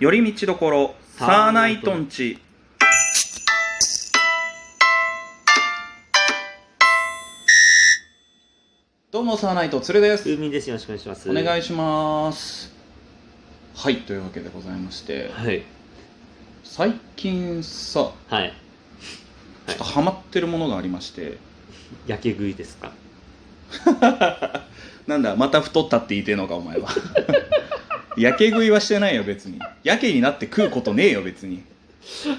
寄り道どころサーナイトンチ。どうもサーナイトつるです。風味です。よろしくお願いします。お願いします。はいというわけでございまして。はい。最近さはい。ちょっとハマってるものがありまして、焼け食いですか？なんだまた太ったって言いてえのかお前はやけ食いはしてないよ別に。やけになって食うことねえよ別に。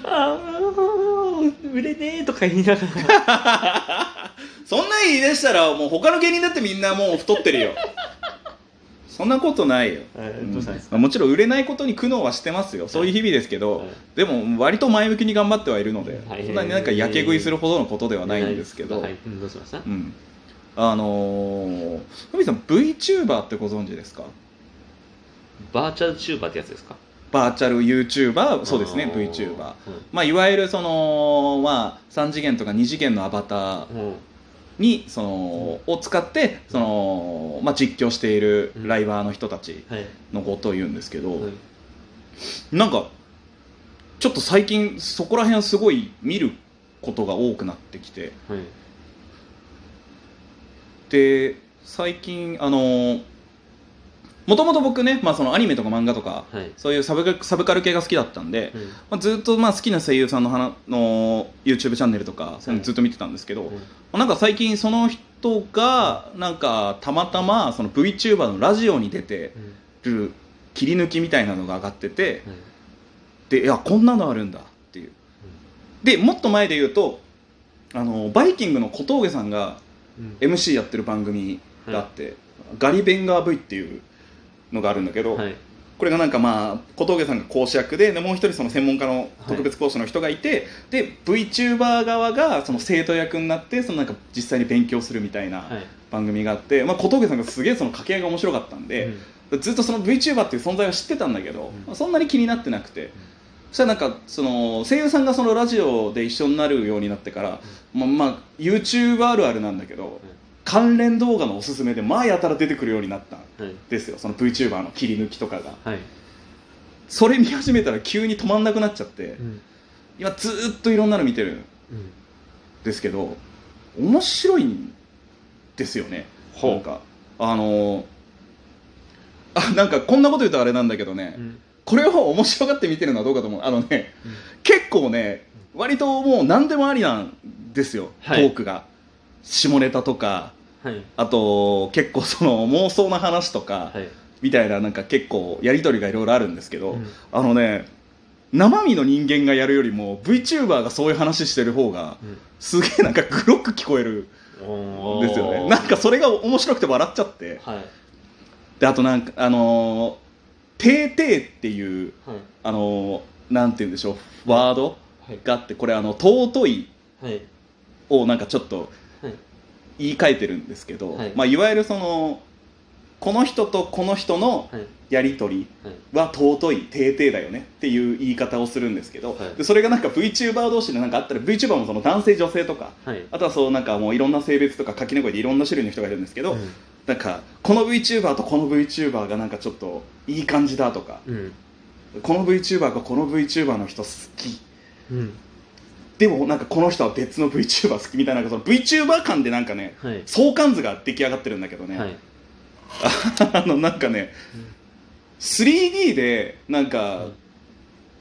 ああ売れねえとか言いながら。そんなん言い出したらもう他の芸人だってみんなもう太ってるよ。そんなことないよ、えーうんどうしたんですか？まあもちろん売れないことに苦悩はしてますよ。そういう日々ですけど、はい。でも割と前向きに頑張ってはいるので、はい。そんなになんかやけ食いするほどのことではないんですけど、はい。うんどうしました？うん。あのーふみさん VTuber ってご存知ですか？バーチャルチューバーってやつですか？バーチャル YouTuber そうですねあー VTuber まあいわゆるそのまあ3次元とか2次元のアバターうん。うんにそのを使ってその、まあ、実況しているライバーの人たちはい。のことを言うんですけど、はい。なんかちょっと最近そこら辺すごい見ることが多くなってきて。はい。で最近あのもともと僕ね、まあ、そのアニメとか漫画とかはい。そういうサブサブカル系が好きだったんで、うん。まあ、ずっとまあ好きな声優さんの話の YouTube チャンネルとかそういうのずっと見てたんですけど、うん。なんか最近その人がなんかたまたまその VTuber のラジオに出てうんる切り抜きみたいなのが上がっててはい。でいやこんなのあるんだっていう。でもっと前で言うとあのバイキングの小峠さんがうん。MC やってる番組があって、ガリベンガー V っていうのがあるんだけど、はい。これがなんかまあ小峠さんが講師役ででもう一人その専門家の特別講師の人がいて、で VTuber 側がその生徒役になってそのなんか実際に勉強するみたいなはい。番組があって、まあ、小峠さんがすげえその掛け合いが面白かったんで、ずっとその VTuber っていう存在は知ってたんだけど、うん。まあそんなに気になってなくて、そしたらなんかその声優さんがそのラジオで一緒になるようになってから、まあ、まあ YouTube あるあるなんだけど、関連動画のおすすめで前やたら出てくるようになったんはい。ですよ。その VTuber の切り抜きとかが。はい。それ見始めたら急に止まんなくなっちゃってうん。今ずーっといろんなの見てるんうん。ですけど面白いんですよね。なんかあのあなんかこんなこと言うとあれなんだけどね、うん。これを面白がって見てるのはどうかと思う。あのね結構ね割ともう何でもありなんですよ、はい。トークが下ネタとかはい。あと結構その妄想な話とか、はい。みたいななんか結構やり取りがいろいろあるんですけど、うん。あのね生身の人間がやるよりも VTuber がそういう話してる方がうん。すげえなんかグロく聞こえるんですよね。なんかそれが面白くて笑っちゃって。はい。であとなんかあのー「てーてー」っていうはい。あのーなんて言うんでしょうワードはい。があってこれあの尊いはい。をなんかちょっとはい言い換えてるんですけど、はい。いまあ、いわゆるそのこの人とこの人のはい。やり取りは尊いてーてーだよねっていう言い方をするんですけど、はい。でそれがなんか VTuber 同士でなんかあったら VTuber もその男性女性とかはい。あとはそうなんかもういろんな性別とか垣根越えでいろんな種類の人がいるんですけど、なんかこの VTuber とこの VTuber がなんかちょっといい感じだとかうん。この VTuber がこの VTuber の人好き。うんでもなんかこの人は別の VTuber 好きみたいななんかその VTuber 間でなんかねはい。相関図が出来上がってるんだけどね、はい。あのなんかね 3D でなんか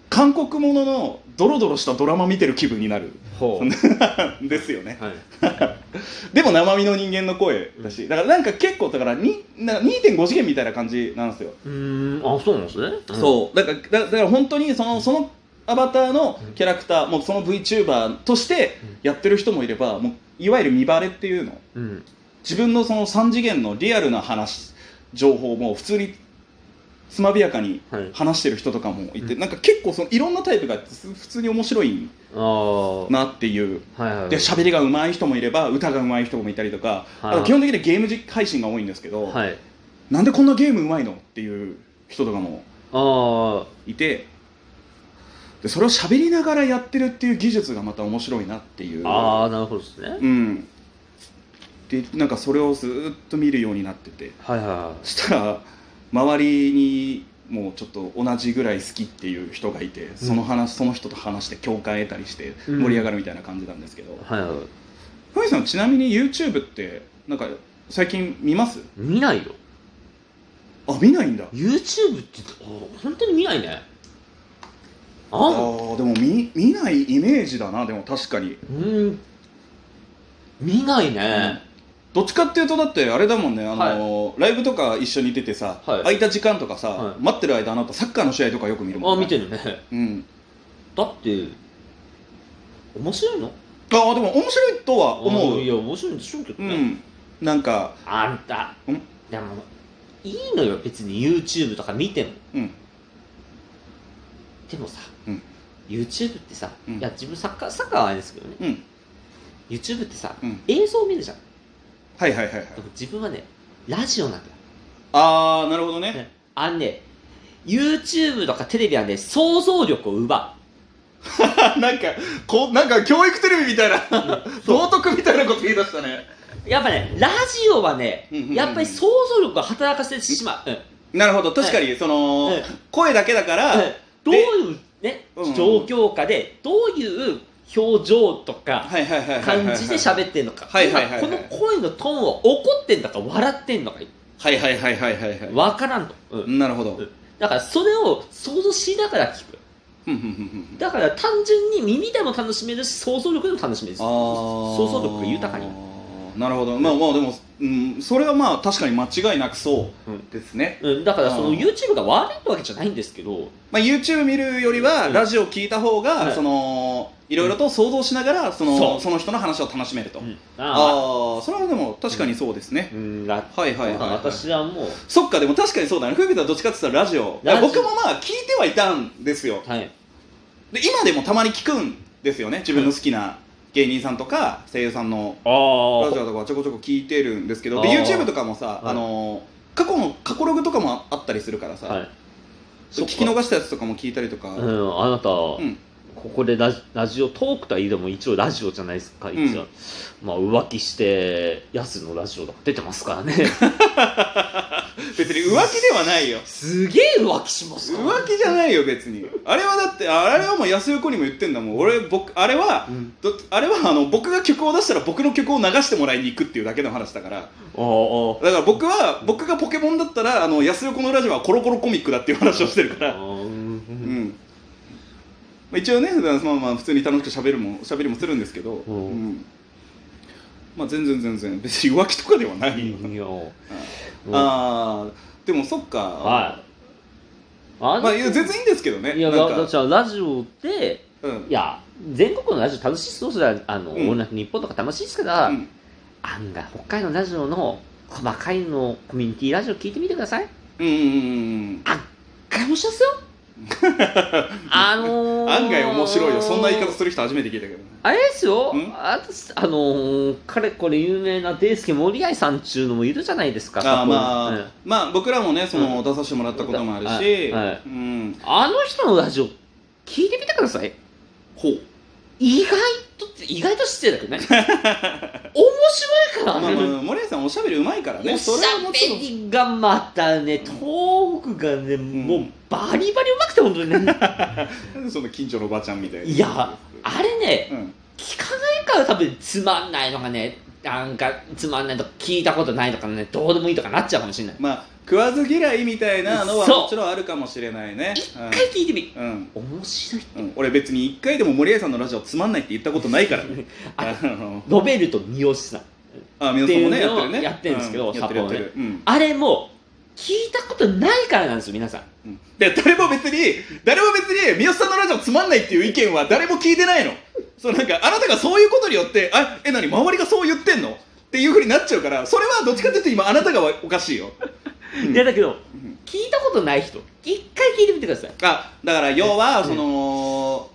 韓国もののドロドロしたドラマ見てる気分になる。ほう。ですよね。はい。でも生身の人間の声だしだからなんか結構だからになんか2.5次元みたいな感じなんですよ、うーん。あそうなんですね。そう。だからだだから本当にそのそのアバターのキャラクター、もうその VTuber としてやってる人もいればもういわゆる見バレっていうの。ううん。自分のその3次元のリアルな話情報も普通につまびやかにはい話してる人とかもいて、うん。なんか結構そのいろんなタイプが普通に面白いなっていう。いはいで喋りが上手い人もいれば歌が上手い人もいたりとか、はい。あと基本的にゲーム実配信が多いんですけど、はい。なんでこんなゲーム上手いのっていう人とかもあいてでそれを喋りながらやってるっていう技術がまた面白いなっていう。あああなるほどですね。うん。でなんかそれをずっと見るようになってて。はいはいはそしたら周りにもうもちょっと同じぐらい好きっていう人がいてその話、その人と話して共感得たりしてうん。盛り上がるみたいな感じなんですけど、はいはい。ふみさんちなみに YouTube ってなんか最近見ます？見ないよ。あ見ないんだ。YouTube ってあ本当に見ないねあ。あーでも見見ないイメージだなでも確かに。うん。見ないね、どっちかっていうとだってあれだもんねあの、ライブとか一緒に出てさ、はい。空いた時間とかさ、はい。待ってる間あなたサッカーの試合とかよく見るもんね。あ見てるね。うん。だって面白いの？ああでも面白いとは思う。いや面白いんでしょうけどね、うん。なんかあんたん？でもいいのよ別に YouTube とか見ても。うんでもさ、うん。YouTube ってさ、うん。いや自分サッカーサッカーはあれですけどね。うん。YouTube ってさ、うん。映像を見るじゃん。はいはいはいはい。自分はねラジオなんだよ、ああなるほどね。ね、あんね YouTube とかテレビはね想像力を奪 なんかこうなんか教育テレビみたいな道徳みたいなこと言い出したね。うやっぱねラジオはね、うんうんうんやっぱり想像力を働かせてしまう、うん。なるほど。確かにその、はい声だけだから、うんどういうね、状況下でどういう表情とか感じで喋ってんのか。この声のトーンは怒ってんだか笑ってんのかはいはいはいはいはいはい。分からんと、うん。なるほど、うん。だからそれを想像しながら聞く。だから単純に耳でも楽しめるし想像力でも楽しめる。想像力が豊かに。なるほど。まあまあでも、うん、それはまあ確かに間違いなくそううんですね、うん、だからその YouTube が悪いわけじゃないんですけど。まあ、YouTube 見るよりはうん。ラジオ聞いた方が、はい。そのいろいろと想像しながらそのその人の話を楽しめると、うん。あああそれはでも確かにそうですね、はいはいはいはい。私はもう。そっかでも確かにそうだね。ふみさんどっちかって言ったらラジオ。ラジオ。僕もまあ聞いてはいたんですよ。はい。で今でもたまに聞くんですよね。自分の好きな芸人さんとか声優さんのあラジオとかちょこちょこ聞いてるんですけどで YouTube とかもさ、はい。あのー過去の過去ログとかもあったりするからさ、はい。聞き逃したやつとかも聞いたりとか、うん、あなた、うん。ここでラジラジオトークとはいえども一応ラジオじゃないですかん。一応、まあ浮気してヤスのラジオとか出てますからね 別に浮気ではないよ。すげえ浮気しますか？ら浮気じゃないよ別に。あれはだってあれはもう安横にも言ってんだもん。俺僕あれは、うん。どあれはあの僕が曲を出したら僕の曲を流してもらいに行くっていうだけの話だから。だから僕は僕がポケモンだったらあの安横のラジオはコロコロコミックだっていう話をしてるから。うん一応ねまあまあ普通に楽しく喋るも喋りもするんですけど、うん。うん。まあ全然全然別に浮気とかではないよ、いやうん。ああでもそっか。はい。あまあいや全然いいんですけどね。いやなんか。ラジオでうん。いや全国のラジオ楽しそうそれはあの、うん。オールナイト日本とか楽しいですから、うん。案外北海道のラジオの細かいのコミュニティラジオ聞いてみてください。うんうんうん案外面白いですよ あのー、案外面白いよ。そんな言い方する人初めて聞いたけどあれですよ。ん？ああのー、かれこれ有名なデイスケ森合さんっちゅうのもいるじゃないですかあーまあ、うんまあ僕らもねその、うん。出させてもらったこともあるし、はい。はい。うん。あの人のラジオ聞いてみてください。ほう意外とって意外と失礼だけどね。面白いからまあ、ね、まあ、森谷さんおしゃべりうまいからね。おしそれはゃべりがまたねトークがね、もうバリバリうまくて本当にね。その近所のおばちゃんみたいないやあれねうん。聞かないから多分つまんないのがねなんかつまんないとか聞いたことないとかねどうでもいいとかなっちゃうかもしれない。まあ食わず嫌いみたいなのはそう。もちろんあるかもしれないね。一回聞いてみ。うん、うん。面白いうん、俺別に一回でも森谷さんのラジオつまんないって言ったことないからね。ああの。ロベルト三好さん。あ皆さんもねやってるね。やってるんですけどうやってるやって札る、うん。あれも聞いたことないからなんですよ皆さん。うん。で誰も別に誰も別に三好さんのラジオつまんないっていう意見は誰も聞いてないの。そうなんかあなたがそういうことによってあえ何？周りがそう言ってんの？っていうふうになっちゃうからそれはどっちかっていうと今あなたがおかしいよいやだけど聞いたことない人一回聞いてみてください。あだから要はその、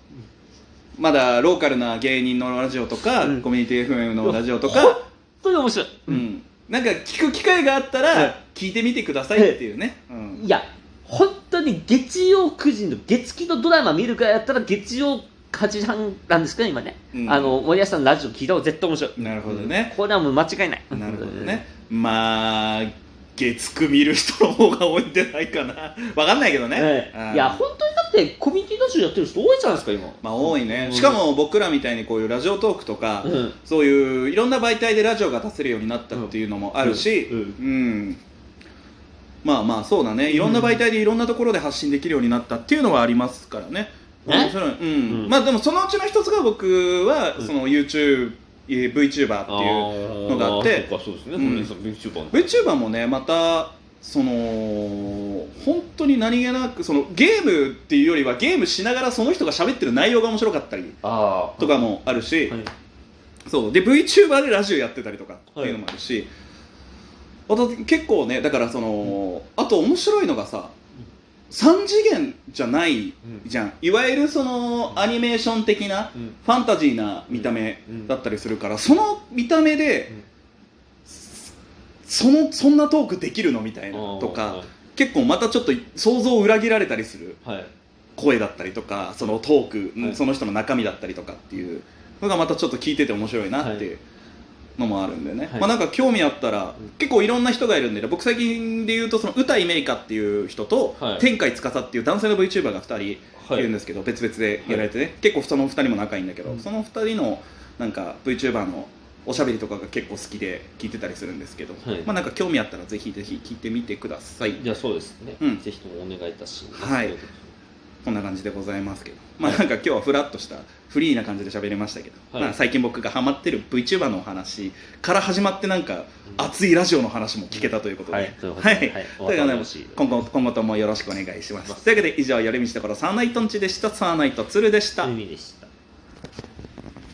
まだローカルな芸人のラジオとか、うん。コミュニティ FM のラジオと本か、当に面白い、うん、なんか聞く機会があったうんら聞いてみてくださいっていうね、うん。いや本当に月曜9時の月金のドラマ見るからやったら月曜8時半なんですけど今ね、うん。あの森保さんのラジオ聞いた方が絶対面白い。なるほどね。これはもう間違いない。なるほどね。まあ月9見る人の方が多いんじゃないかな。わかんないけどね、ええ。うん。いや本当にだってコミュニティラジオやってる人多いじゃないですか今。まあ多いね、うん。しかも僕らみたいにこういうラジオトークとか、うん。そういういろんな媒体でラジオが出せるようになったっていうのもあるし、うん。うん。まあまあそうだね。いろんな媒体でいろんなところで発信できるようになったっていうのはありますからね。ね面白い、うん。うん。まあでもそのうちの一つが僕はうん。その YouTube、えー VTuber っていうのがあって。そうかそうですね、うん VTuber の。VTuber もねまたその本当に何気なくそのゲームっていうよりはゲームしながらその人が喋ってる内容が面白かったりああとかもあるし、はい。そう。で VTuber でラジオやってたりとかっていうのもあるし、あと結構ねだからその、あと面白いのがさ3次元じゃないじゃん、いわゆるそのアニメーション的なうん。ファンタジーな見た目うん。だったりするからその見た目で、うん。そのそんなトークできるのみたいなとか結構またちょっと想像を裏切られたりするはい、はい声だったりとかそのトーク、はい。その人の中身だったりとかっていうのがまたちょっと聞いてて面白いなっていうのもあるんでね、はい。まあなんか興味あったら、うん。結構いろんな人がいるんでね。僕最近で言うとその歌井メイカっていう人と、はい。天海司っていう男性の VTuber が2人はいいるんですけど、別々でやられてね、結構その2人も仲いいんだけど、うん。その2人のなんか VTuber のおしゃべりとかが結構好きで聞いてたりするんですけど、はい。まあなんか興味あったらぜひぜひ聞いてみてください。じゃあそうですね、うん。ぜひともお願いいたします。はいこんな感じでございますけど、まあなんか今日はフラッとしたフリーな感じで喋れましたけど、はい。まあ最近僕がハマってる VTuber のお話から始まってなんかうん熱いラジオの話も聞けたということで、はいということはい、で今後今後ともよろしくお願いします。というわけで以上寄り道ところサーナイトンチでした。サーナイトツルでした、意味でした